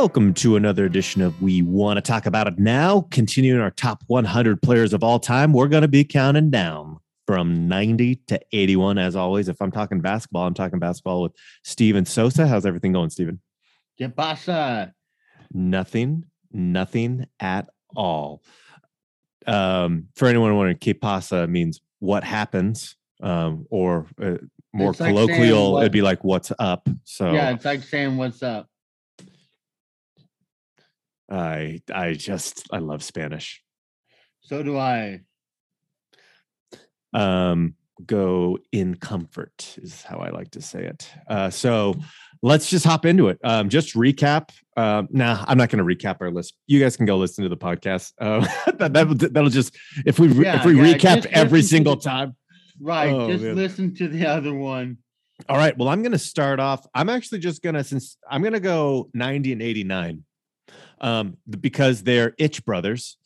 Welcome to another edition of We Want to Talk About It Now. Continuing our top 100 players of all time, we're going to be counting down from 90 to 81. As always, if I'm talking basketball, I'm talking basketball with Steven Sosa. How's everything going, Steven? ¿Qué pasa? Nothing, nothing at all. Um, for anyone wondering, que pasa means what happens, um, or uh, more It's like colloquial, what- it'd be like what's up. So Yeah, it's like saying what's up. I I just I love Spanish. So do I. um, go in comfort is how I like to say it. Uh, so let's just hop into it. Um, just recap. Um, nah, I'm not going to recap our list. You guys can go listen to the podcast. Uh, that, that'll, that'll just if we re- Yeah, if we yeah, recap every single the- time. Right. Oh, just man. listen to the other one. All right. Well, I'm going to start off. I'm actually just going to since I'm going to go 90 and 89, um, because they're itch brothers.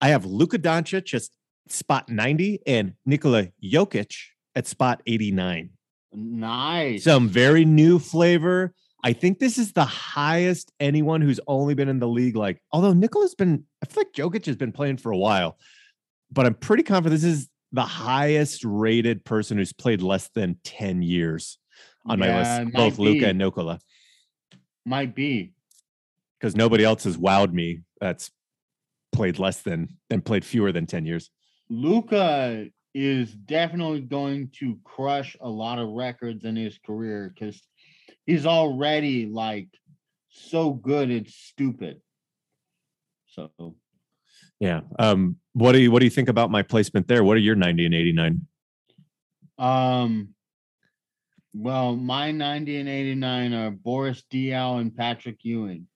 I have Luka Doncic at spot 90 and Nikola Jokic at spot 89. Nice. some very new flavor. I think this is the highest anyone who's only been in the league. Like, although Nikola's been, I feel like Jokic has been playing for a while, but I'm pretty confident this is the highest rated person who's played less than 10 years on my list, both. Luka and Nikola, Might be. Because nobody else has wowed me that's played less than and played fewer than 10 years. Luka is definitely going to crush a lot of records in his career because he's already like so good it's stupid. So Yeah. Um, what do you what do you think about my placement there? What are your 90 and 89? um well my 90 and 89 are Boris Diaw and Patrick Ewing.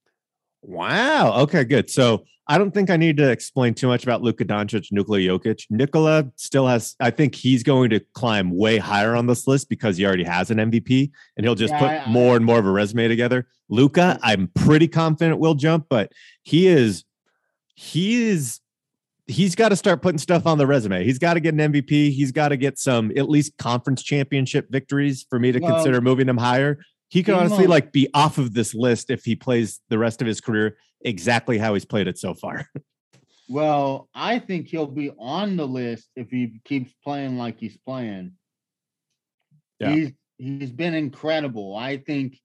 Wow. Okay, good. So I don't think I need to explain too much about Luka Doncic, Nikola Jokic. Nikola still has, I think he's going to climb way higher on this list because he already has an MVP and he'll just Yeah, put I- more and more of a resume together. Luka, I'm pretty confident will jump, but he is, he is, he's got to start putting stuff on the resume. He's got to get an MVP. He's got to get some at least conference championship victories for me to Well, consider moving him higher. He could honestly like be off of this list if he plays the rest of his career exactly how he's played it so far. Well, I think he'll be on the list if he keeps playing like he's playing. Yeah. He's he's been incredible. I think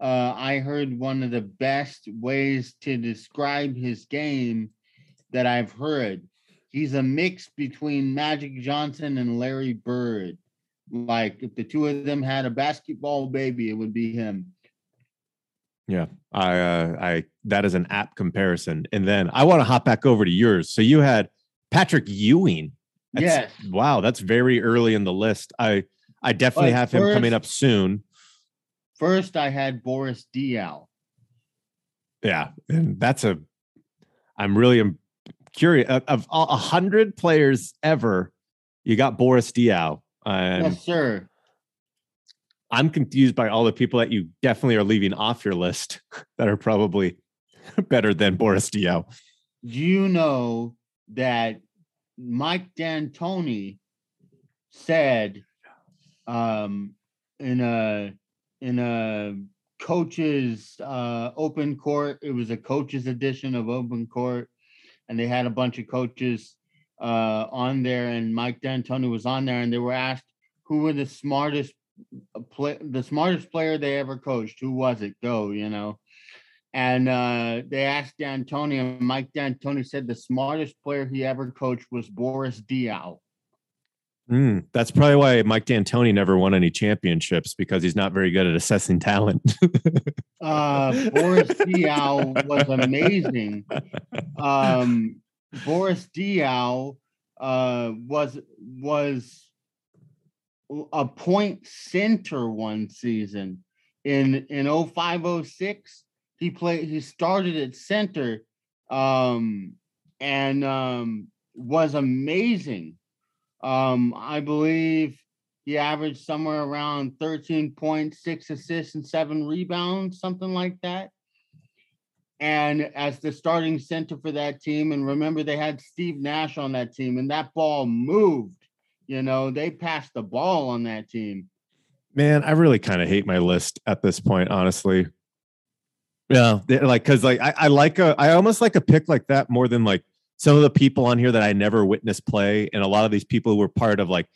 uh, I heard one of the best ways to describe his game that I've heard. He's a mix between Magic Johnson and Larry Bird. Like if the two of them had a basketball baby, it would be him. Yeah, I, uh, I that is an apt comparison. And then I want to hop back over to yours. So you had Patrick Ewing. That's- yes. Wow, that's very early in the list. I, I definitely But have him coming up soon. First, I had Boris Diaw. Yeah, and that's a. I'm really curious of, of a hundred players ever. You got Boris Diaw. Um, yes, sir. I'm confused by all the people that you definitely are leaving off your list that are probably better than Boris Diaw. do you know that Mike D'Antoni said um, in a in a coaches uh, open court? It was a coaches edition of Open Court, and they had a bunch of coaches uh, on there, and Mike D'Antoni was on there, and they were asked who were the smartest uh, play the smartest player they ever coached. Who was it? Go, you know. And uh, they asked D'Antoni, and Mike D'Antoni said the smartest player he ever coached was Boris Diaw. Mm, that's probably why Mike D'Antoni never won any championships because he's not very good at assessing talent. Uh, Boris Diaw was amazing. Um, Boris Diaw uh, was was a point center one season in in 0506 he played he started at center um and um was amazing um i believe he averaged somewhere around 13.6 assists, and seven rebounds, something like that. And as the starting center for that team, and remember they had Steve Nash on that team, and that ball moved. You know, they passed the ball on that team. Man, I really kind of hate my list at this point, honestly. Yeah, they- like because like I, I like a I almost like a pick like that more than like some of the people on here that I never witnessed play, and a lot of these people who were part of like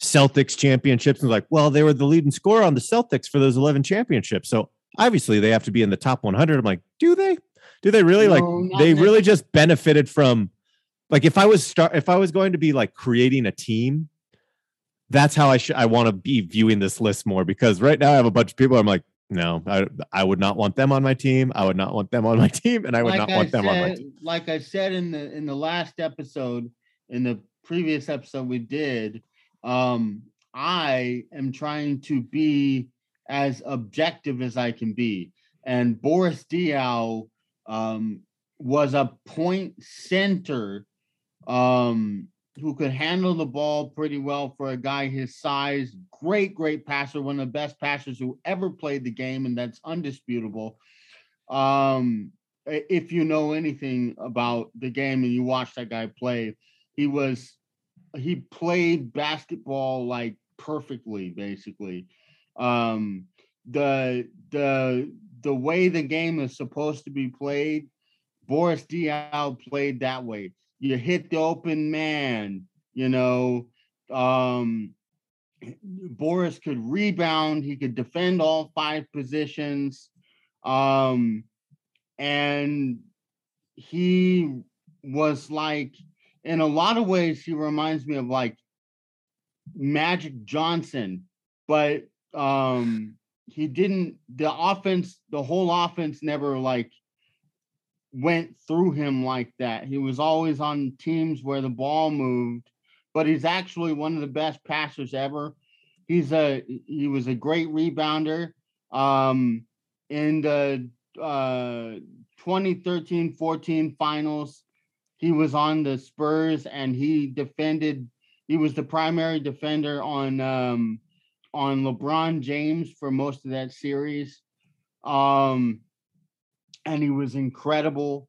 Celtics championships and like, well, they were the leading scorer on the Celtics for those eleven championships, so obviously they have to be in the top one hundred. I'm like, do they? Do they really No, like? They really necessarily. just benefited from like if I was start if I was going to be like creating a team. That's how I should I want to be viewing this list more because right now I have a bunch of people. I'm like, no, I I would not want them on my team. I would not want them on my team, and I would like not want them on my team. like I said in the in the last episode, in the previous episode we did, um, I am trying to be as objective as I can be. And Boris Diaw um, was a point center um, who could handle the ball pretty well for a guy his size. Great, great passer, one of the best passers who ever played the game, and that's undisputable. Um, if you know anything about the game and you watch that guy play, he was he played basketball like perfectly, basically. Um, the the the way the game is supposed to be played, Boris Diaw played that way. You hit the open man, you know. Um, Boris could rebound. He could defend all five positions. Um, and he was like, in a lot of ways, he reminds me of like Magic Johnson, but um, he didn't. The offense, the whole offense, never like went through him like that. He was always on teams where the ball moved, but he's actually one of the best passers ever. He's a he was a great rebounder. Um, in the uh 2013-14 finals, he was on the Spurs and he defended. He was the primary defender on um on LeBron James for most of that series. Um, and he was incredible.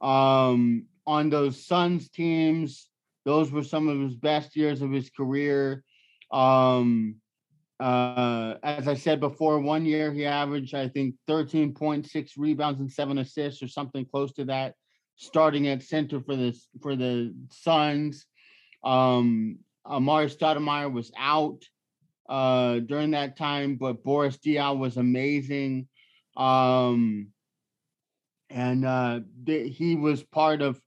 Um, on those Suns teams, those were some of his best years of his career. Um, uh, as I said before, one year he averaged, I think, 13.6 rebounds and seven assists or something close to that, starting at center for the for the Suns. Um, Amar'e Stoudemire was out uh, during that time, but Boris Diaw was amazing. Um, and uh, th- he was part of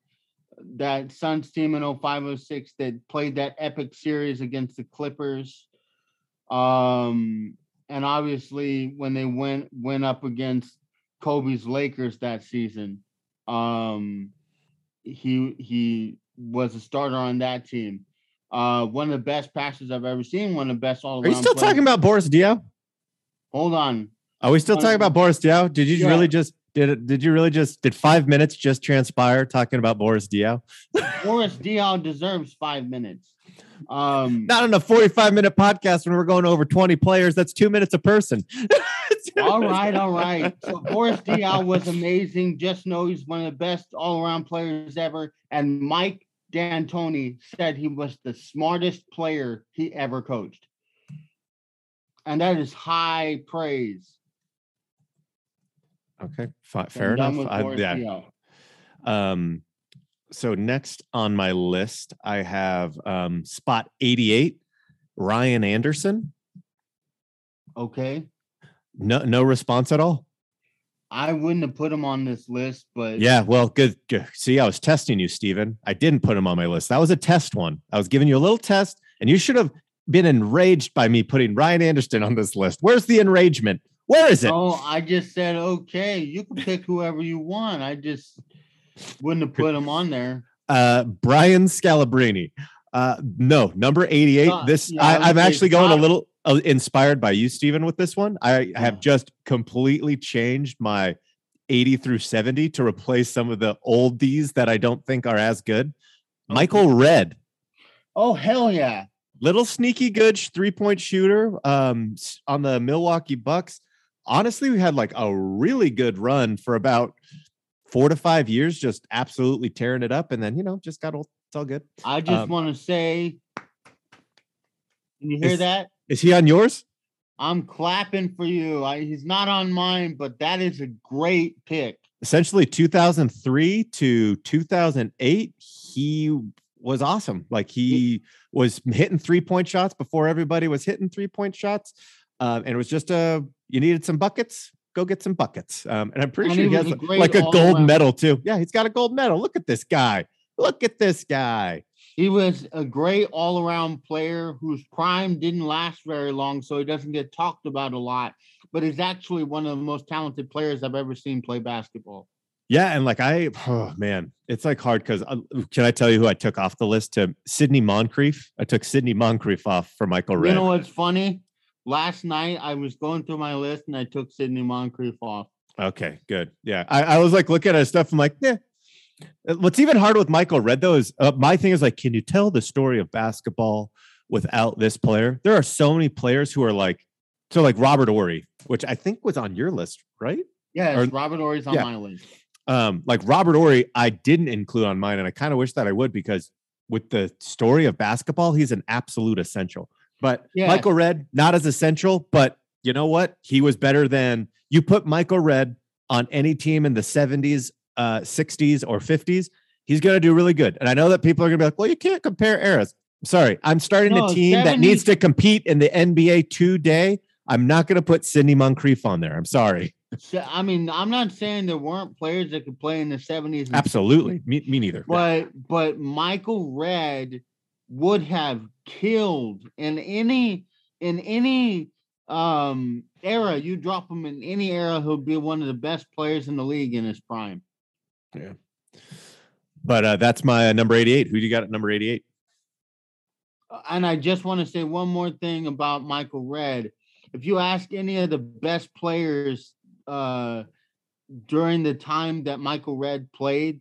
that Suns team in 0506 that played that epic series against the Clippers. Um, and obviously when they went went up against Kobe's Lakers that season, um, he he was a starter on that team. Uh, one of the best passes I've ever seen. One of the best all around. Are you still talking about Boris Diaw? Hold on. Are we still talking about Boris Diaw? Did you Yeah. really just did it? Did you really just did five minutes just transpire talking about Boris Diaw? Boris Diaw deserves five minutes. Um, Not on a forty-five minute podcast when we're going over twenty players. That's two minutes a person. all right, all right. So Boris Diaw was amazing. Just know he's one of the best all-around players ever. And Mike D'Antoni said he was the smartest player he ever coached. And that is high praise. Okay, fair enough. I- yeah. Um, so next on my list, I have um, spot 88, Ryan Anderson. Okay. No, no response at all. I wouldn't have put him on this list, but Yeah, well, good, good. See, I was testing you, Stephen. I didn't put him on my list. That was a test one. I was giving you a little test, and you should have been enraged by me putting Ryan Anderson on this list. Where's the enragement? Where is it? Oh, I just said okay. You can pick whoever you want. I just wouldn't have put him on there. Uh, Brian Scalabrine. Uh, no, number 88. Uh, this yeah, I I'm actually going a little uh, inspired by you, Stephen, with this one. I have just completely changed my 80 through 70 to replace some of the oldies that I don't think are as good. Michael Redd, Oh hell yeah! little sneaky good three point shooter um, on the Milwaukee Bucks. Honestly, we had like a really good run for about four to five years, just absolutely tearing it up. And then, you know, just got old. It's all good. I just Um, want to say, can you hear is- that? Is he on yours? I'm clapping for you. I, he's not on mine, but that is a great pick. Essentially, 2003 to 2008, he was awesome. Like he was hitting three point shots before everybody was hitting three point shots. Um, and it was just a you needed some buckets, go get some buckets. Um, and I'm pretty And sure he has a like a gold medal too. Yeah, he's got a gold medal. Look at this guy. Look at this guy. He was a great all around player whose prime didn't last very long, so he doesn't get talked about a lot. But he's actually one of the most talented players I've ever seen play basketball. Yeah, and like I, oh man, it's like hard because uh, can I tell you who I took off the list? To Sidney Moncrief. I took Sidney Moncrief off for Michael Redd. You know what's funny? Last night I was going through my list and I took Sidney Moncrief off. Okay, good. Yeah, I, I was like looking at his stuff. I'm like, yeah. What's even harder with Michael Redd though is uh, my thing is like, can you tell the story of basketball without this player? There are so many players who are like, so like Robert Horry, which I think was on your list, right? Yes, Or- Robert Horry's on yeah. my list. um like Robert Horry, I didn't include on mine, and I kind of wish that I would because with the story of basketball, he's an absolute essential. But Yes. Michael Redd, not as essential, but you know what? He was better than you put Michael Red on any team in the 70s, uh, 60s, or 50s. He's gonna do really good. And I know that people are gonna be like, well, you can't compare eras. I'm sorry, I'm starting No, a team that needs to compete in the NBA today. I'm not gonna put Sidney Moncrief on there. I'm sorry. So, I mean, I'm not saying there weren't players that could play in the 70s and Absolutely. Me, me neither. but but Michael Redd would have killed in any in any um era. You drop him in any era, he'll be one of the best players in the league in his prime. But uh, that's my uh, number 88. Who do you got at number 88? Uh, And I just want to say one more thing about Michael Redd. If you ask any of the best players uh during the time that Michael Redd played,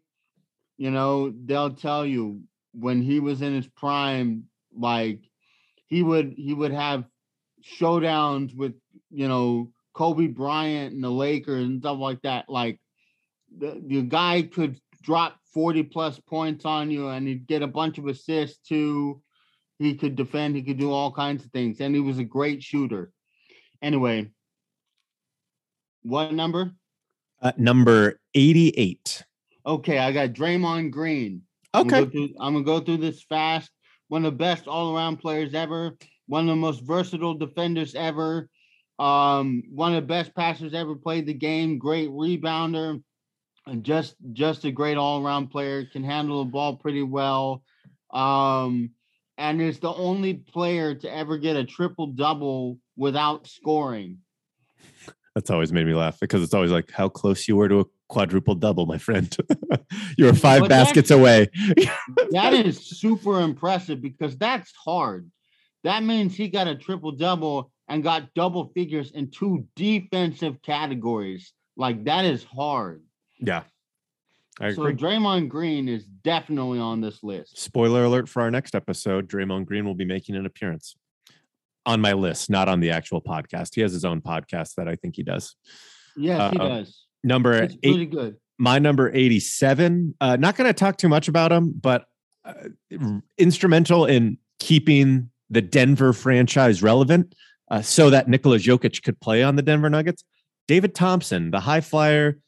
you know, they'll tell you when he was in his prime, like he would he would have showdowns with you know Kobe Bryant and the Lakers and stuff like that. Like the, the guy could drop 40 plus points on you and he'd get a bunch of assists too. He could defend, he could do all kinds of things, and he was a great shooter. Anyway, what number? Uh, number 88. Okay, I got Draymond Green. I'm gonna, Okay. go through, I'm gonna go through this fast. One of the best all-around players ever. One of the most versatile defenders ever. Um, one of the best passers ever played the game. Great rebounder, just just a great all-around player. Can handle the ball pretty well. Um, and is the only player to ever get a triple double without scoring. That's always made me laugh because it's always like how close you were to a quadruple double, my friend. you were five But baskets away. that is super impressive because that's hard. That means he got a triple double and got double figures in two defensive categories. Like that is hard. Yeah. I So agree. Draymond Green is definitely on this list. Spoiler alert for our next episode Draymond Green will be making an appearance on my list, not on the actual podcast. He has his own podcast that I think he does. Yes, he Uh, does. Number It's eight, pretty good. my number 87 uh not going to talk too much about him but uh, instrumental in keeping the denver franchise relevant uh, so that Nikola Jokic could play on the denver nuggets david thompson the high flyer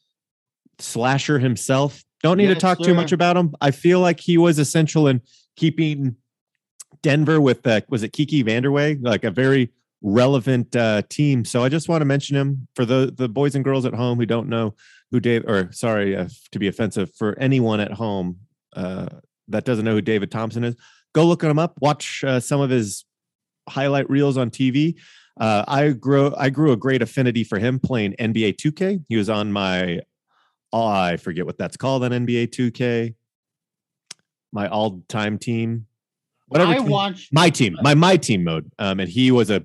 slasher himself don't need to talk too much about him i feel like he was essential in keeping denver with uh, was it Kiki Vandeweghe like a very relevant uh, team so i just want to mention him for the the boys and girls at home who don't know who Dave, or sorry uh, to be offensive for anyone at home uh, that doesn't know who David Thompson is, go look him up. Watch uh, some of his highlight reels on TV. Uh, I grew I grew a great affinity for him playing NBA 2K. He was on my I forget what that's called on NBA 2K. My all-time team, whatever. I team- watched my team, my my team mode, um, and he was a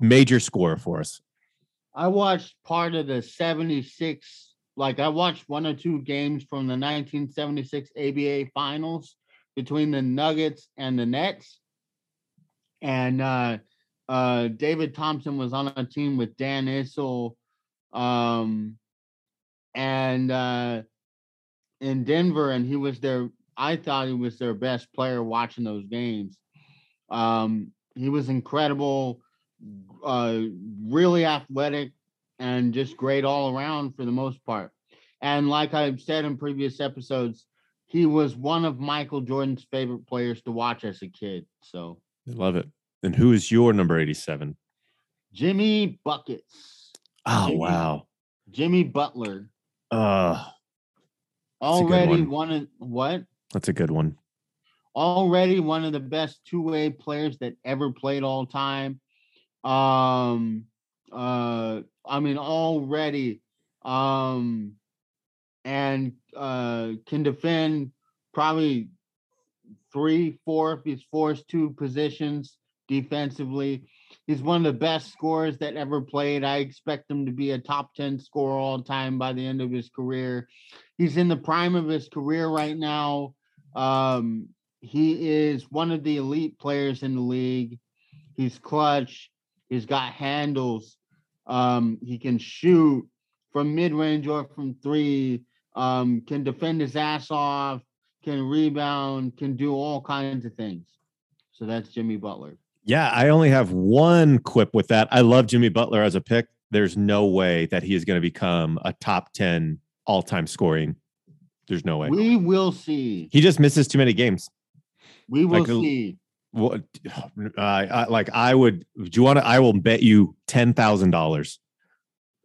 major scorer for us. I watched part of the 76 like I watched one or two games from the 1976 ABA finals between the Nuggets and the Nets. And uh uh David Thompson was on a team with Dan Issel um and uh in Denver and he was their I thought he was their best player watching those games. Um he was incredible uh, really athletic and just great all around for the most part. And like I've said in previous episodes, he was one of Michael Jordan's favorite players to watch as a kid. So I love it. And who is your number 87? Jimmy Buckets. Oh, Jimmy- wow. Jimmy Butler. Uh, Already one. one of what? that's a good one. already one of the best two-way players that ever played all time. Um uh I mean already um and uh can defend probably three, four if he's forced two positions defensively. He's one of the best scorers that ever played. I expect him to be a top 10 scorer all time by the end of his career. He's in the prime of his career right now. Um, he is one of the elite players in the league. He's clutch. He's got handles. Um, he can shoot from mid range or from three. Um, can defend his ass off. Can rebound. Can do all kinds of things. So that's Jimmy Butler. Yeah, I only have one quip with that. I love Jimmy Butler as a pick. There's no way that he is going to become a top 10 all time scoring. There's no way. We will see. He just misses too many games. We will Like see. What, uh, I, like I would, do you want to, I will bet you $10,000.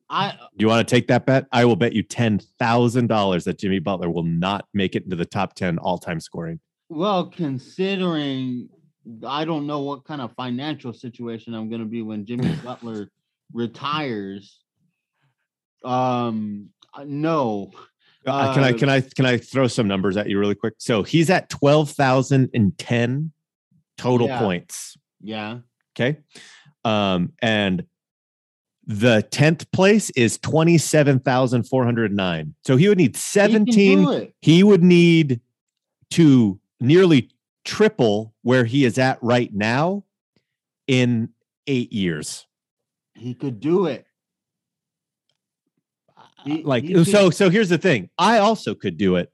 I Do you want to take that bet? I will bet you $10,000 that Jimmy Butler will not make it into the top 10 all time scoring. well, considering I don't know what kind of financial situation I'm going to be when Jimmy Butler retires. Um, uh, no, Uh, can I Uh, can I can I throw some numbers at you really quick? So he's at twelve thousand and ten total Yeah. points. yeah, Okay, um, and the tenth place is twenty seven thousand four hundred nine. So he would need he seventeen. it. He would need to nearly triple where he is at right now in eight years. He could do it. Uh, he- like he so so here's the thing i also could do it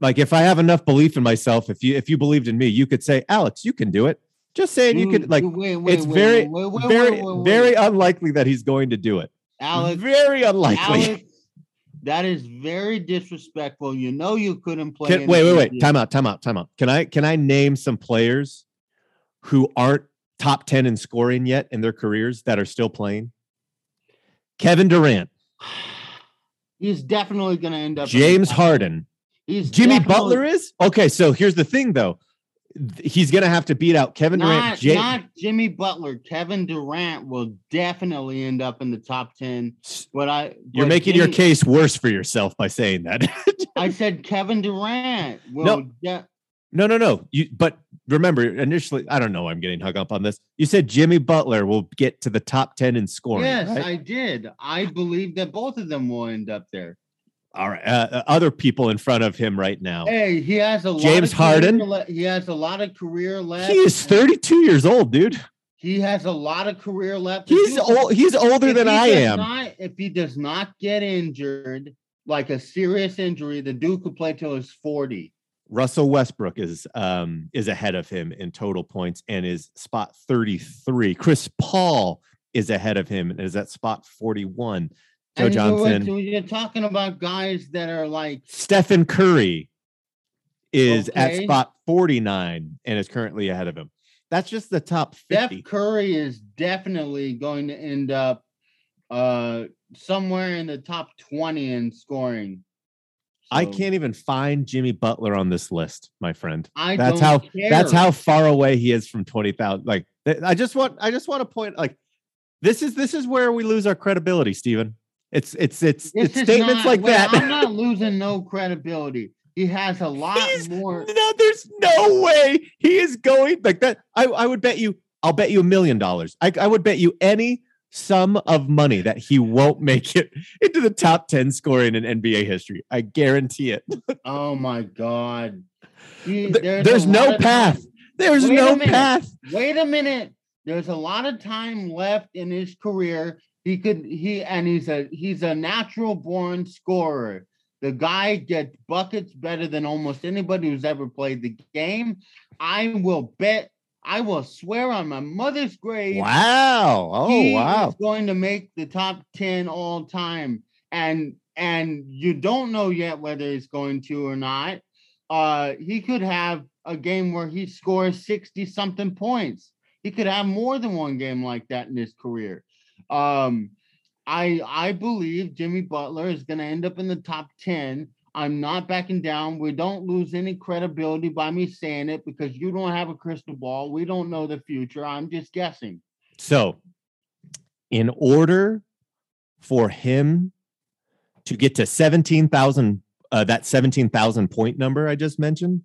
like if i have enough belief in myself if you if you believed in me you could say alex you can do it just saying you could like wait, wait, it's wait, very very very unlikely that he's going to do it Alex. very unlikely Alex, that is very disrespectful. You know you couldn't play. Can, wait wait wait time out time out time out can i can i name some players who aren't top 10 in scoring yet in their careers that are still playing kevin durant He's definitely going to end up. james harden He's Jimmy Butler is okay. So here's the thing, though. He's gonna have to beat out Kevin Durant. Not, not Jimmy Butler. Kevin Durant will definitely end up in the top ten. But I, You're but making your case worse for yourself by saying that. I said Kevin Durant. Will No. de- no, no, no. You but remember initially, I don't know. why I'm getting hung up on this. You said Jimmy Butler will get to the top ten in scoring. yes, right? I did. I believe that both of them will end up there. All right. Uh, uh, other people in front of him right now. Hey, he has a lot James Harden? le- he has a lot of career left. He is 32 years old, dude. He has a lot of career left. He's old. He's older than he I am. Not, if he does not get injured, like a serious injury, the dude could play till he's 40. Russell Westbrook is um is ahead of him in total points and is spot 33. Chris Paul is ahead of him and is at spot 41. Joe And Johnson, so you're talking about guys that are like Stephen Curry is at spot 49 and is currently ahead of him. That's just the top Steph 50. Curry is definitely going to end up uh somewhere in the top 20 in scoring. I can't even find Jimmy Butler on this list, my friend. I That's how care. that's how far away he is from 20,000. Like I just want I just want to point like this is this is where we lose our credibility, Stephen. It's it's it's This it's statements not- like well, that. I'm not losing no credibility. He has a lot He's- more. No, there's no way he is going like that. I, I would bet you, I'll bet you a million dollars. I, I would bet you any sum of money that he won't make it into the top 10 scoring in NBA history. I guarantee it. Oh my god. He- Th- a there's no path. time- There's Wait no path. Wait a minute. There's a lot of time left in his career. He could he and he's a he's a natural born scorer. The guy gets buckets better than almost anybody who's ever played the game. I will bet I will swear on my mother's grave. Wow. Oh, he wow. is going to make the top 10 all time. And and you don't know yet whether he's going to or not. Uh he could have a game where he scores 60 something points. He could have more than one game like that in his career. Um I I believe Jimmy Butler is going to end up in the top 10. I'm not backing down. We don't lose any credibility by me saying it because you don't have a crystal ball. We don't know the future. I'm just guessing. So, in order for him to get to 17,000, uh, that 17,000 point number I just mentioned,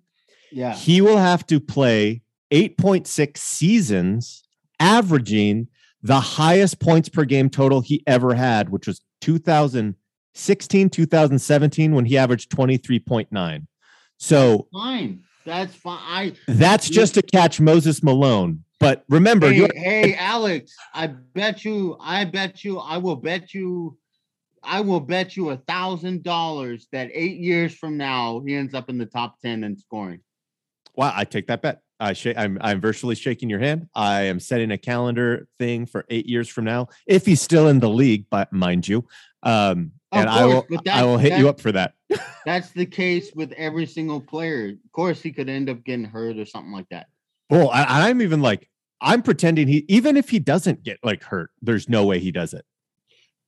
Yeah. he will have to play 8.6 seasons, averaging the highest points per game total he ever had, which was 2016, 2017, when he averaged 23.9. So Fine. That's fine. I that's just to catch Moses Malone. But remember, hey, hey, Alex, I bet you, I bet you, I will bet you, I will bet you a thousand dollars that eight years from now he ends up in the top 10 in scoring. Wow, I take that bet. I sh- I'm I'm virtually shaking your hand. I am setting a calendar thing for eight years from now, if he's still in the league, but mind you, um, Of and I will course, I will hit you up for that. That's the case with every single player. Of course, he could end up getting hurt or something like that. Well, I, I'm even like I'm pretending he even if he doesn't get like hurt, there's no way he does it.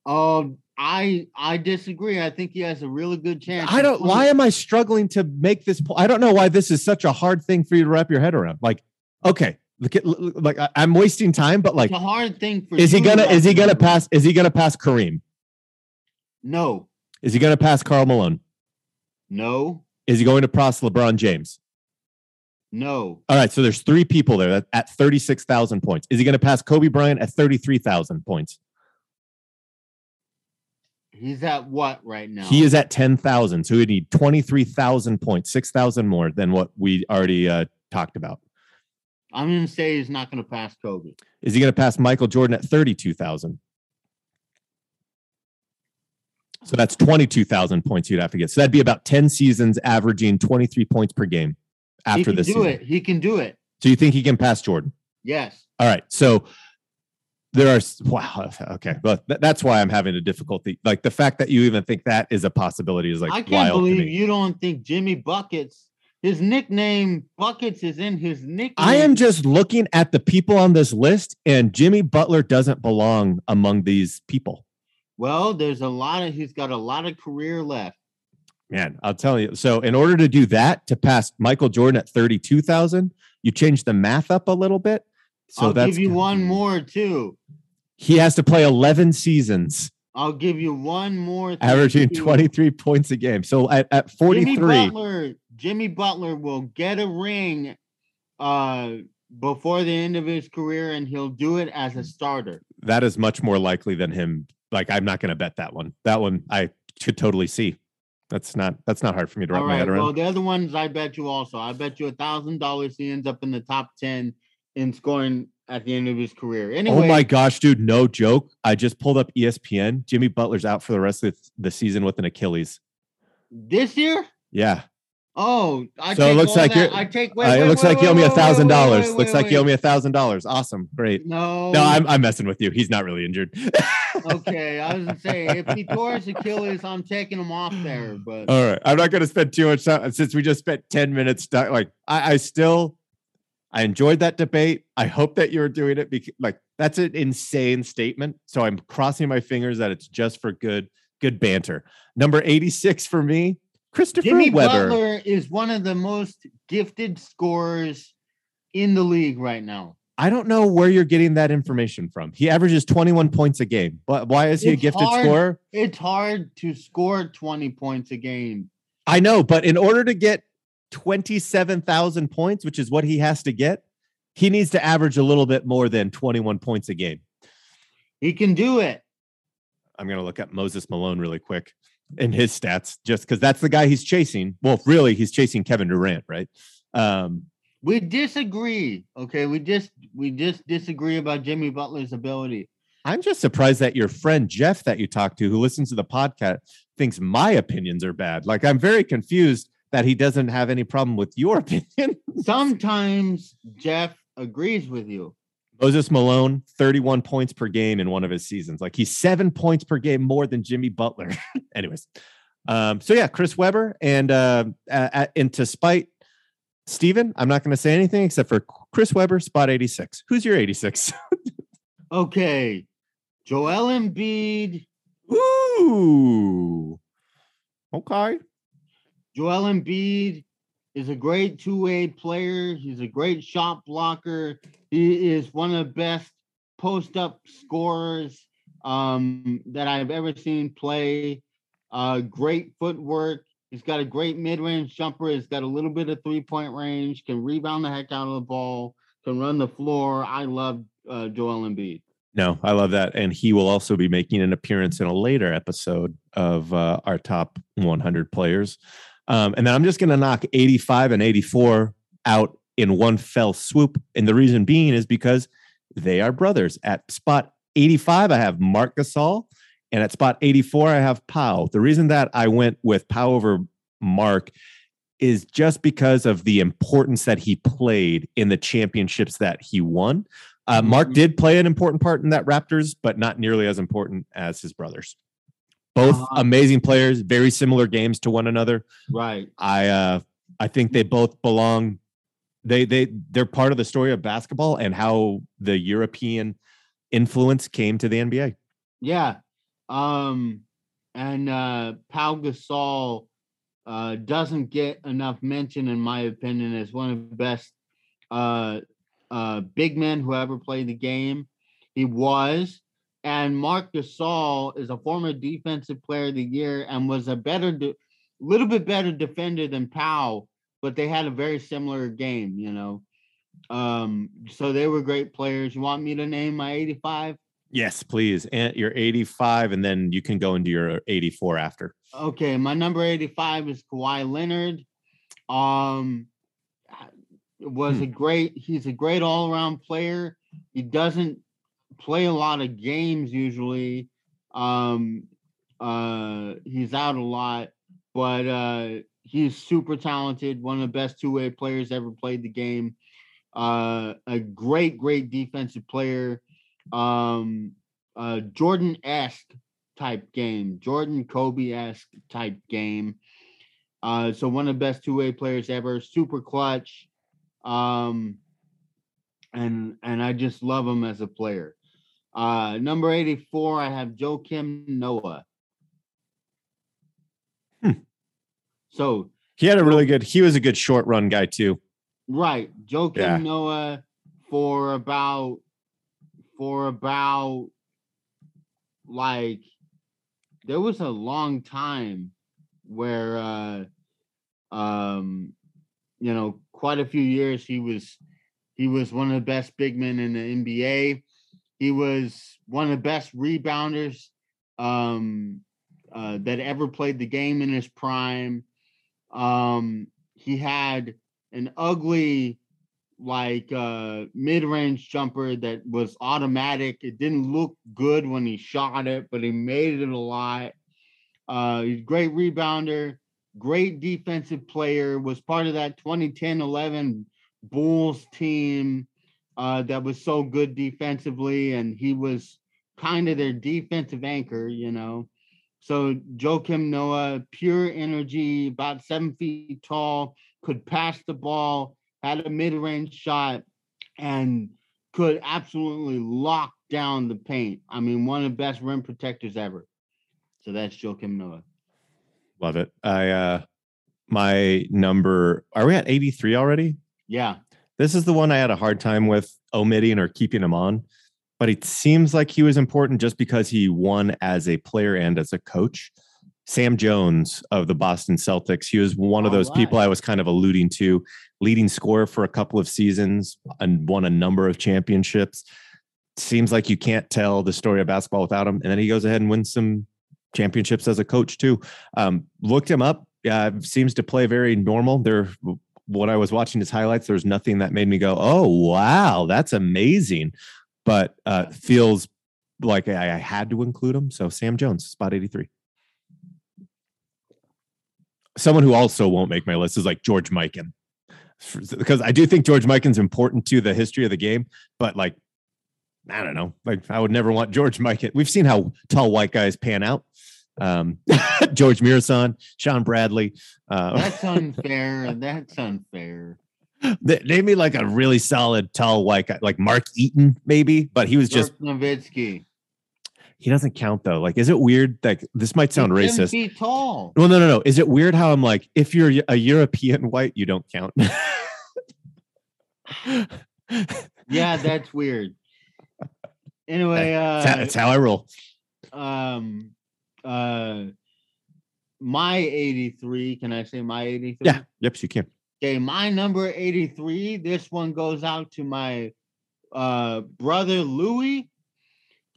Um, I I disagree. I think he has a really good chance. I don't. Why am I struggling to make this? Po- I don't know why this is such a hard thing for you to wrap your head around. Like, okay, look at like I'm wasting time, but like, It's a hard thing for. is he gonna is he gonna pass? Is he gonna pass Kareem? No, Is he gonna pass Karl Malone? no, Is he going to pass LeBron James? no. All right, so there's three people there at, at 36,000 points. Is he going to pass Kobe Bryant at 33,000 points? He's at what right now? He is at 10,000. So we need 23,000 points, 6,000 more than what we already uh, talked about. I'm gonna say he's not gonna pass Kobe. Is he going to pass Michael Jordan at 32,000? So that's 22,000 points you'd have to get. So that'd be about 10 seasons averaging 23 points per game he after can this do season. it. He can do it. So you think he can pass Jordan? Yes. All right. So there are wow. Okay, but th- that's why I'm having a difficulty. Like the fact that you even think that is a possibility is like I can't believe you don't think Jimmy Buckets. His nickname Buckets is in his nickname. I am just looking at the people on this list, and Jimmy Butler doesn't belong among these people. Well, there's a lot of. He's got a lot of career left. Man, I'll tell you. So, in order to do that, to pass Michael Jordan at 32,000, you change the math up a little bit. So I'll that's give you one more too. He has to play 11 seasons, I'll give you one more. averaging 23 points a game. So, at, at Jimmy 43, Butler. Jimmy Butler will get a ring uh before the end of his career, and he'll do it as a starter. that is much more likely than him. Like, I'm not going to bet that one. That one I could totally see. That's not that's not hard for me to wrap All my head around. Well, the other ones I bet you also. I bet you a thousand dollars he ends up in the top ten in scoring at the end of his career. Anyway, Oh my gosh, dude, no joke. I just pulled up ESPN. Jimmy Butler's out for the rest of the season with an Achilles. this year? Yeah. Oh, I So it looks like that- you're- I take. Wait, Uh, it looks wait, like you owe me a thousand dollars. wait, Looks wait, like you owe me a thousand dollars. Awesome. Great. No, No, I'm I'm messing with you. He's not really injured. okay. I was gonna say if he tore his Achilles, I'm taking him off there. But All right. I'm not gonna spend too much time since we just spent 10 minutes like I, I still I enjoyed that debate. I hope that you're doing it because like that's an insane statement. So I'm crossing my fingers that it's just for good, good banter. Number 86 for me, Christopher Jimmy Webber. Butler is one of the most gifted scorers in the league right now. I don't know where you're getting that information from. He averages 21 points a game. But why is he a gifted hard. scorer? It's hard to score 20 points a game. I know, but in order to get 27,000 points, which is what he has to get, he needs to average a little bit more than 21 points a game. He can do it. I'm going to look up Moses Malone really quick in his stats just because that's the guy he's chasing. Well, really, he's chasing Kevin Durant, right? Um, We disagree. Okay, we just we just disagree about Jimmy Butler's ability. I'm just surprised that your friend Jeff that you talked to, who listens to the podcast, thinks my opinions are bad. Like, I'm very confused that he doesn't have any problem with your opinion. Sometimes Jeff agrees with you. Moses Malone, 31 points per game in one of his seasons. Like he's seven points per game more than Jimmy Butler. Anyways, um, so yeah, Chris Webber, and uh, at, and to spite Steven, I'm not going to say anything except for Chris Webber, spot 86. Who's your 86? okay, Joel Embiid. Ooh, okay. Joel Embiid is a great two-way player. He's a great shot blocker. He is one of the best post-up scorers um, that I've ever seen play. Uh, great footwork. He's got a great mid-range jumper. He's got a little bit of three-point range. Can rebound the heck out of the ball. Can run the floor. I love uh, Joel Embiid. No, I love that, and he will also be making an appearance in a later episode of uh, our top 100 players. Um, and then I'm just going to knock 85 and 84 out in one fell swoop. And the reason being is because they are brothers. At spot 85, I have Marc Gasol. And at spot 84, I have Pau. The reason that I went with Pau over Marc is just because of the importance that he played in the championships that he won. Uh, Marc mm-hmm. did play an important part in that Raptors, but not nearly as important as his brothers. Both uh-huh. amazing players, very similar games to one another. Right. I uh I think they both belong they they they're part of the story of basketball and how the European influence came to the NBA. Yeah. Um and uh Pau Gasol uh doesn't get enough mention in my opinion as one of the best uh uh big men who ever played the game. He was and Marc Gasol is a former defensive player of the year and was a better, de- little bit better defender than Pau, but they had a very similar game, you know. Um, so they were great players. You want me to name my 85? Yes, please. And your 85, and then you can go into your 84 after. Okay, my number 85 is Kawhi Leonard. Um, was hmm. a great. He's a great all-around player. He doesn't play a lot of games usually. Um, uh, he's out a lot, but uh, he's super talented. One of the best two way players ever played the game. Uh, a great, great defensive player. Um, uh, Jordan esque type game, Jordan Kobe esque type game. Uh, so one of the best two way players ever. Super clutch. Um, and and I just love him as a player. Uh, number 84, I have Joakim Noah. Hmm. So he had a really good, he was a good short run guy too. Right. Joakim yeah. Noah for about, for about like, there was a long time where, uh, um, you know, quite a few years he was, he was one of the best big men in the NBA he was one of the best rebounders um, uh, that ever played the game in his prime. Um, he had an ugly, like uh, mid-range jumper that was automatic. It didn't look good when he shot it, but he made it a lot. Uh, he's a great rebounder, great defensive player. Was part of that 2010-11 Bulls team uh, that was so good defensively, and he was kind of their defensive anchor, you know. So Joakim Noah, pure energy, about seven feet tall, could pass the ball, had a mid-range shot, and could absolutely lock down the paint. I mean, one of the best rim protectors ever. So that's Joakim Noah. Love it. I uh my number are we at 83 already? Yeah. This is the one I had a hard time with omitting or keeping him on, but it seems like he was important just because he won as a player and as a coach. Sam Jones of the Boston Celtics. He was one of those people I was kind of alluding to, leading scorer for a couple of seasons and won a number of championships. Seems like you can't tell the story of basketball without him. And then he goes ahead and wins some championships as a coach too. Um, looked him up. Yeah, seems to play very normal. There when I was watching his highlights, there was nothing that made me go, "Oh wow, that's amazing," but uh, feels like I, I had to include him. So Sam Jones, spot eighty three. Someone who also won't make my list is like George Mikan. because I do think George Mikan's important to the history of the game, but like, I don't know. Like, I would never want George Mikan. We've seen how tall white guys pan out. Um, George Muresan, Shawn Bradley. Uh, That's unfair. That's unfair. They, name me like a really solid tall white guy, like Mark Eaton, maybe, but he was just Nowitzki. He doesn't count though. Like, is it weird? Like, this might sound He's racist. Feet tall. Well, no, no, no. Is it weird how I'm like, if you're a European white, you don't count? yeah, that's weird. Anyway, uh, that's how I roll. Um, uh, my 83. Can I say my 83? Yeah. Yep, you can. Okay, my number 83. This one goes out to my uh brother Louis.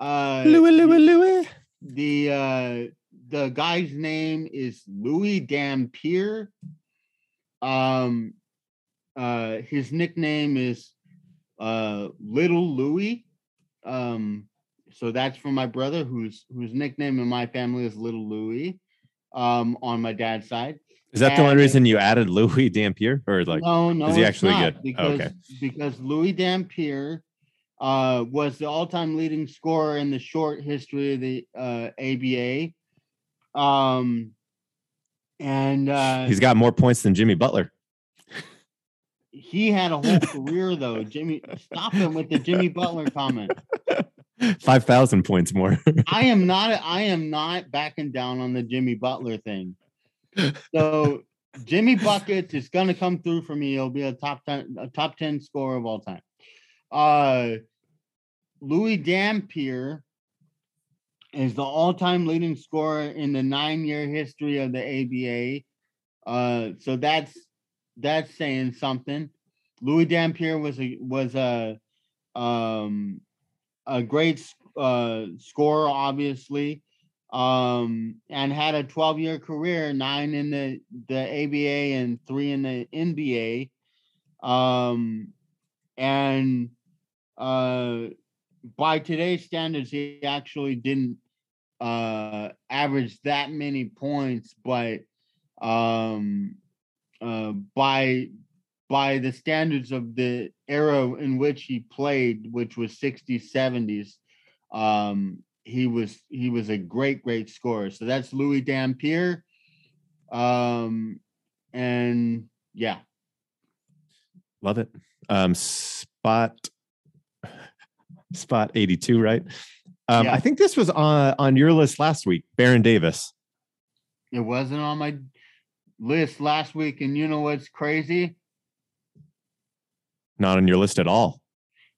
Uh Louis, Louis, Louis. The uh the guy's name is Louie Dampier. Um uh his nickname is uh Little Louis. Um so that's for my brother whose whose nickname in my family is Little Louis um on my dad's side. Is that the only reason you added Louie Dampier, or like? No, no, is he actually good? Oh, okay. because Louie Dampier uh, was the all-time leading scorer in the short history of the uh, ABA. Um, and uh, he's got more points than Jimmy Butler. He had a whole career though. Jimmy, stop him with the Jimmy Butler comment. Five thousand points more. I am not. I am not backing down on the Jimmy Butler thing. So Jimmy buckets is going to come through for me. He'll be a top ten, a top ten scorer of all time. Uh, Louie Dampier is the all-time leading scorer in the nine-year history of the ABA. Uh, so that's that's saying something. Louie Dampier was a was a um a great uh scorer, obviously um, and had a 12 year career, nine in the, the ABA and three in the NBA. Um, and uh, by today's standards, he actually didn't uh, average that many points, but um, uh, by by the standards of the era in which he played, which was 60s, 70s, um, he was he was a great great scorer. So that's Louie Dampier. Um and yeah. Love it. Um spot spot 82, right? Um yeah. I think this was on on your list last week, Baron Davis. It wasn't on my list last week and you know what's crazy? Not on your list at all.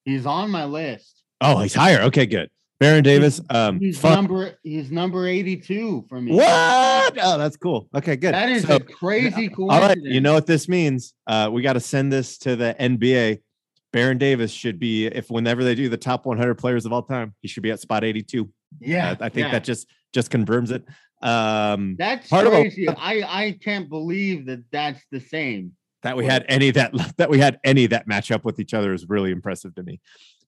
He's on my list. Oh, he's higher. Okay, good. Baron Davis. Um, he's fuck. number he's number 82 for me. What? Oh, that's cool. Okay, good. That is so, a crazy cool. All right, you know what this means. Uh, we got to send this to the NBA. Baron Davis should be if whenever they do the top 100 players of all time, he should be at spot 82. Yeah, uh, I think yeah. that just just confirms it. Um, that's part crazy. A, I I can't believe that that's the same. That we had any that that we had any that match up with each other is really impressive to me.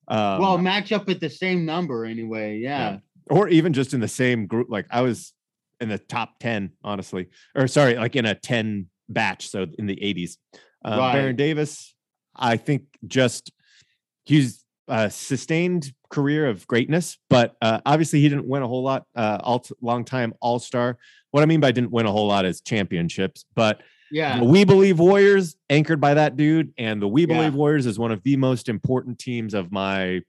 Um, well, match up at the same number anyway. Yeah. yeah. Or even just in the same group. Like I was in the top 10, honestly, or sorry, like in a 10 batch. So in the 80s. Um, right. Baron Davis, I think just he's a sustained career of greatness, but uh, obviously he didn't win a whole lot. Uh, all long time All Star. What I mean by didn't win a whole lot is championships, but yeah. The We Believe Warriors, anchored by that dude. And the We Believe yeah. Warriors is one of the most important teams of my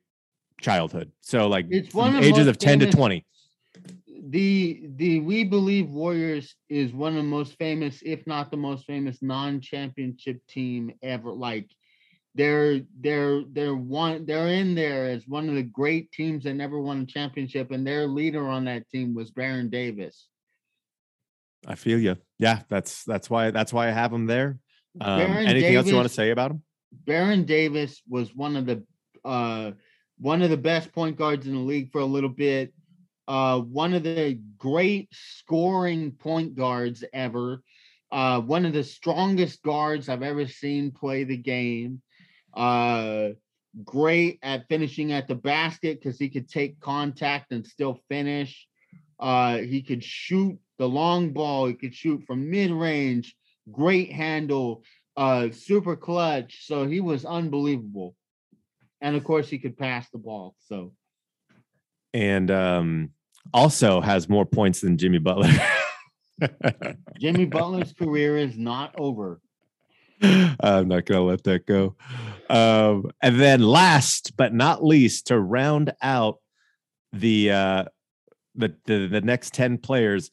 childhood. So like it's one of ages of 10 famous, to 20. The the We Believe Warriors is one of the most famous, if not the most famous, non-championship team ever. Like they're they're they're one they're in there as one of the great teams that never won a championship, and their leader on that team was Baron Davis. I feel you. Yeah, that's that's why that's why I have him there. Um, anything Davis, else you want to say about him? Baron Davis was one of the uh, one of the best point guards in the league for a little bit. Uh, one of the great scoring point guards ever. Uh, one of the strongest guards I've ever seen play the game. Uh, great at finishing at the basket because he could take contact and still finish. Uh, he could shoot the long ball. He could shoot from mid range. Great handle. uh, super clutch. So he was unbelievable. And of course, he could pass the ball. So, and um, also has more points than Jimmy Butler. Jimmy Butler's career is not over. I'm not going to let that go. Um, and then last but not least, to round out the uh, the, the the next 10 players,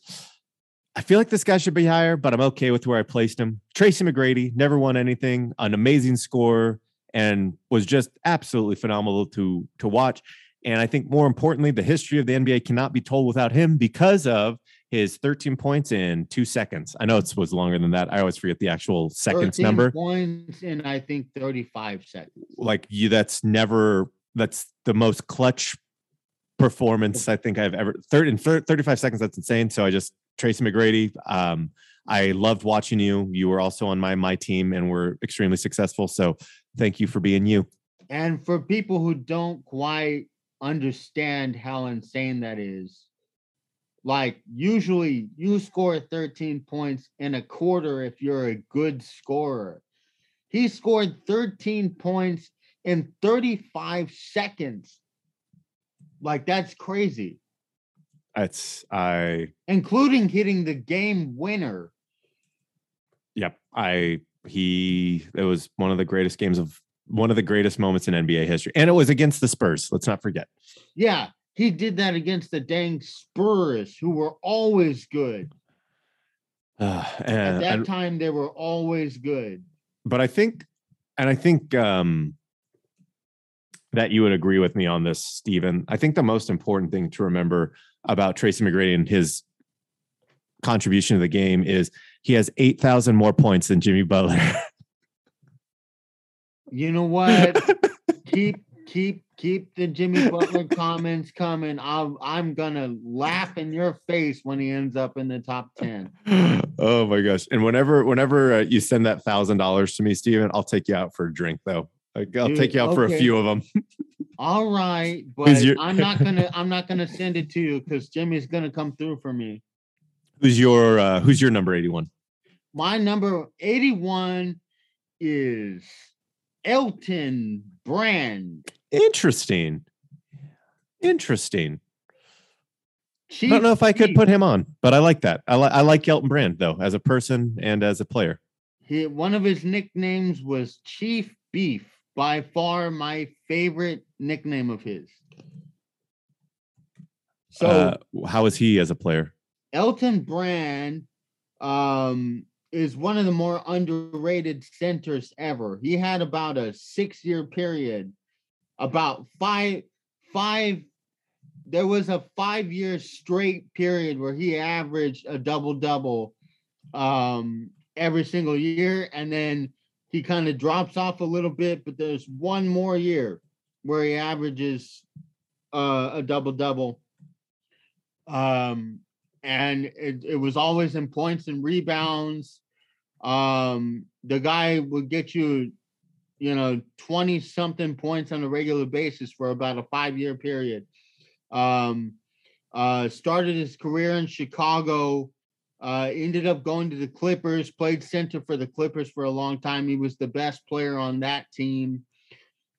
I feel like this guy should be higher, but I'm okay with where I placed him. Tracy McGrady never won anything, an amazing scorer, and was just absolutely phenomenal to to watch. And I think more importantly, the history of the NBA cannot be told without him because of his 13 points in two seconds. I know it was longer than that. I always forget the actual seconds number. Points in I think 35 seconds. Like you, that's never that's the most clutch performance I think I've ever. Third in 35 seconds. That's insane. So I just Tracy McGrady. Um, I loved watching you. You were also on my my team and were extremely successful. So thank you for being you. And for people who don't quite understand how insane that is, like usually you score 13 points in a quarter if you're a good scorer. He scored 13 points in 35 seconds. Like that's crazy. It's I including hitting the game winner. Yep. I he it was one of the greatest games of one of the greatest moments in NBA history. And it was against the Spurs. Let's not forget. Yeah. He did that against the dang Spurs, who were always good. Uh, and, At that time, they were always good. But I think, and I think um, that you would agree with me on this, Stephen. I think the most important thing to remember about Tracy McGrady and his contribution to the game is he has 8,000 more points than Jimmy Butler. you know what? keep keep keep the Jimmy Butler comments coming. I'm I'm gonna laugh in your face when he ends up in the top 10. Oh my gosh. And whenever whenever uh, you send that thousand dollars to me, Steven, I'll take you out for a drink though. I'll Dude, take you out okay. for a few of them. All right, but I'm not gonna I'm not gonna send it to you because Jimmy's gonna come through for me. Who's your uh who's your number 81? My number 81 is Elton Brand. Interesting. Interesting. Chief I don't know if I could put him on, but I like that. I, li- I like Elton Brand though, as a person and as a player. He, one of his nicknames was Chief Beef by far my favorite nickname of his. So, uh, how is he as a player? Elton Brand um, is one of the more underrated centers ever. He had about a six year period, about five, five. There was a five year straight period where he averaged a double double um, every single year. And then he kind of drops off a little bit, but there's one more year where he averages uh, a double double. Um, and it, it was always in points and rebounds. Um, the guy would get you, you know, 20 something points on a regular basis for about a five year period. Um, uh, started his career in Chicago uh, ended up going to the Clippers, played center for the Clippers for a long time. He was the best player on that team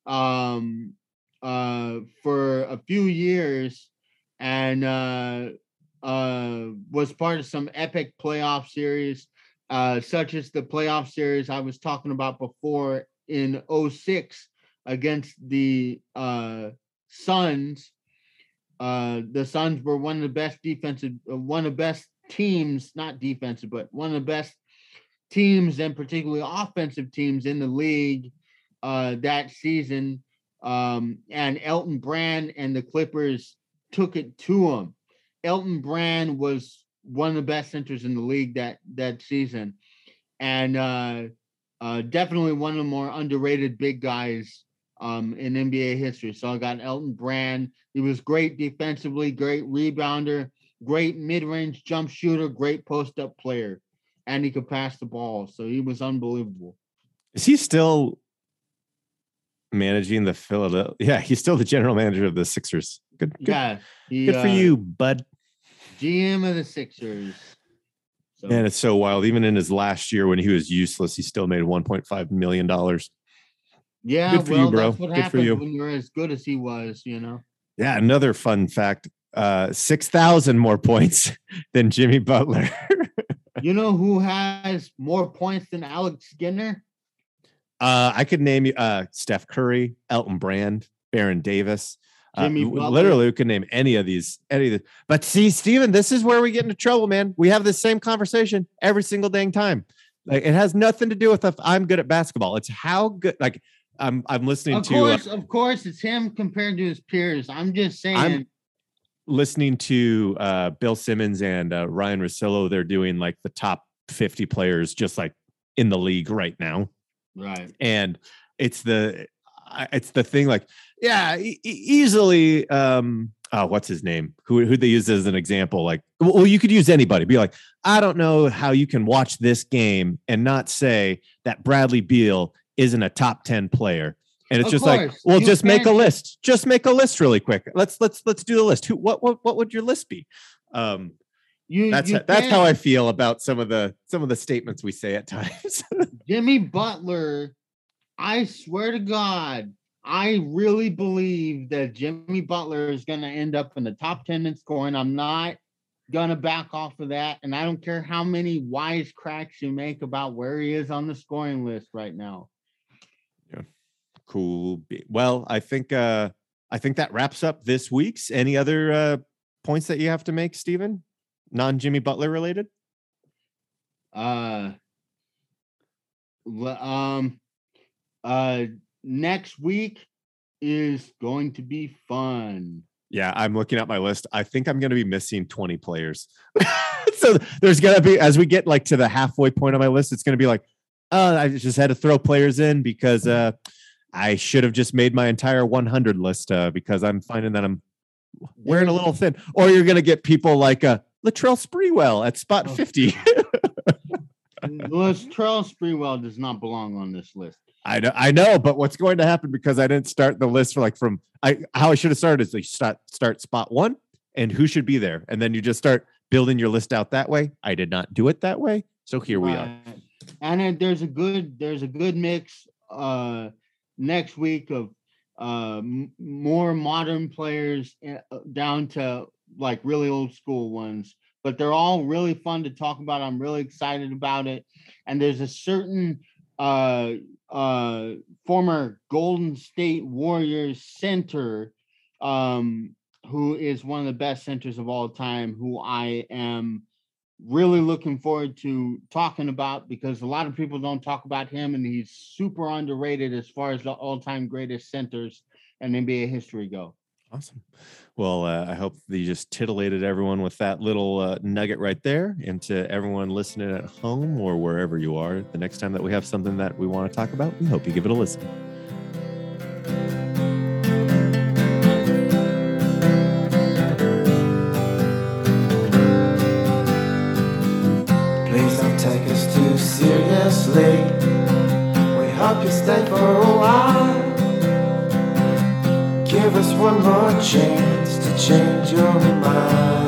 um, uh, for a few years and uh, uh, was part of some epic playoff series, uh, such as the playoff series I was talking about before in 06 against the uh, Suns. Uh, the Suns were one of the best defensive, one of the best teams, not defensive, but one of the best teams and particularly offensive teams in the league uh, that season. Um, and Elton Brand and the Clippers took it to him. Elton Brand was one of the best centers in the league that that season, and uh, uh, definitely one of the more underrated big guys um, in NBA history. So I got Elton Brand. He was great defensively, great rebounder, great mid-range jump shooter, great post-up player, and he could pass the ball. So he was unbelievable. Is he still managing the Philadelphia? Yeah, he's still the general manager of the Sixers. Good, good. Yeah, he, good for uh, you, bud. GM of the Sixers. So And it's so wild. Even in his last year when he was useless, he still made 1.5 million dollars. yeah, good for well, you, bro. Good for you. when you're as good as he was. You know. Yeah, another fun fact: uh, six thousand more points than Jimmy Butler. You know who has more points than Alex Skinner? uh, I could name you uh, Steph Curry, Elton Brand, Baron Davis. Uh, Jimmy Butler. literally, we could name any of these. Any of the, but see, Steven, this is where we get into trouble, man. We have the same conversation every single dang time. Like it has nothing to do with if I'm good at basketball. It's how good. Like I'm, I'm listening Of to. uh, course, of course, it's him compared to his peers. I'm just saying. Listening to uh, Bill Simmons and uh, Ryen Russillo, they're doing like the top 50 players just like in the league right now. right. And it's the it's the thing like yeah e- easily um oh what's his name who who they use as an example like well you could use anybody be like i don't know how you can watch this game and not say that bradley beal isn't a top 10 player and it's Of just like course, well you just make a list just make a list really quick let's let's let's do the list who what what, what would your list be um You, that's you that's how i feel about some of the some of the statements we say at times Jimmy Butler, I swear to God, I really believe that Jimmy Butler is going to end up in the top 10 in scoring. I'm not going to back off of that. And I don't care how many wise cracks you make about where he is on the scoring list right now. Cool well i think uh i think that wraps up this week's any other uh points that you have to make Stephen? non jimmy butler related Uh, um, uh, next week is going to be fun. yeah i'm looking at my list i think i'm going to be missing 20 players so there's going to be as we get like to the halfway point of my list it's going to be like oh i just had to throw players in because uh i should have just made my entire 100 list uh because i'm finding that i'm wearing a little thin or you're going to get people like uh Latrell Sprewell at spot Oh. 50 Latrell Sprewell does not belong on this list. I know, I know, but what's going to happen because I didn't start the list for like from I how I should have started is like start start spot one and who should be there, and then you just start building your list out that way. I did not do it that way, so here we are. And there's a good there's a good mix uh next week of uh more modern players uh, down to like really old school ones. But they're all really fun to talk about. I'm really excited about it. And there's a certain uh uh former golden state warriors center um who is one of the best centers of all time who i am really looking forward to talking about because a lot of people don't talk about him and he's super underrated as far as the all-time greatest centers in NBA history go. Awesome. Well, uh, I hope that you just titillated everyone with that little uh, nugget right there, and to everyone listening at home or wherever you are, the next time that we have something that we want to talk about, we hope you give it a listen. We hope you stay for a while. Give us one more chance to change your mind.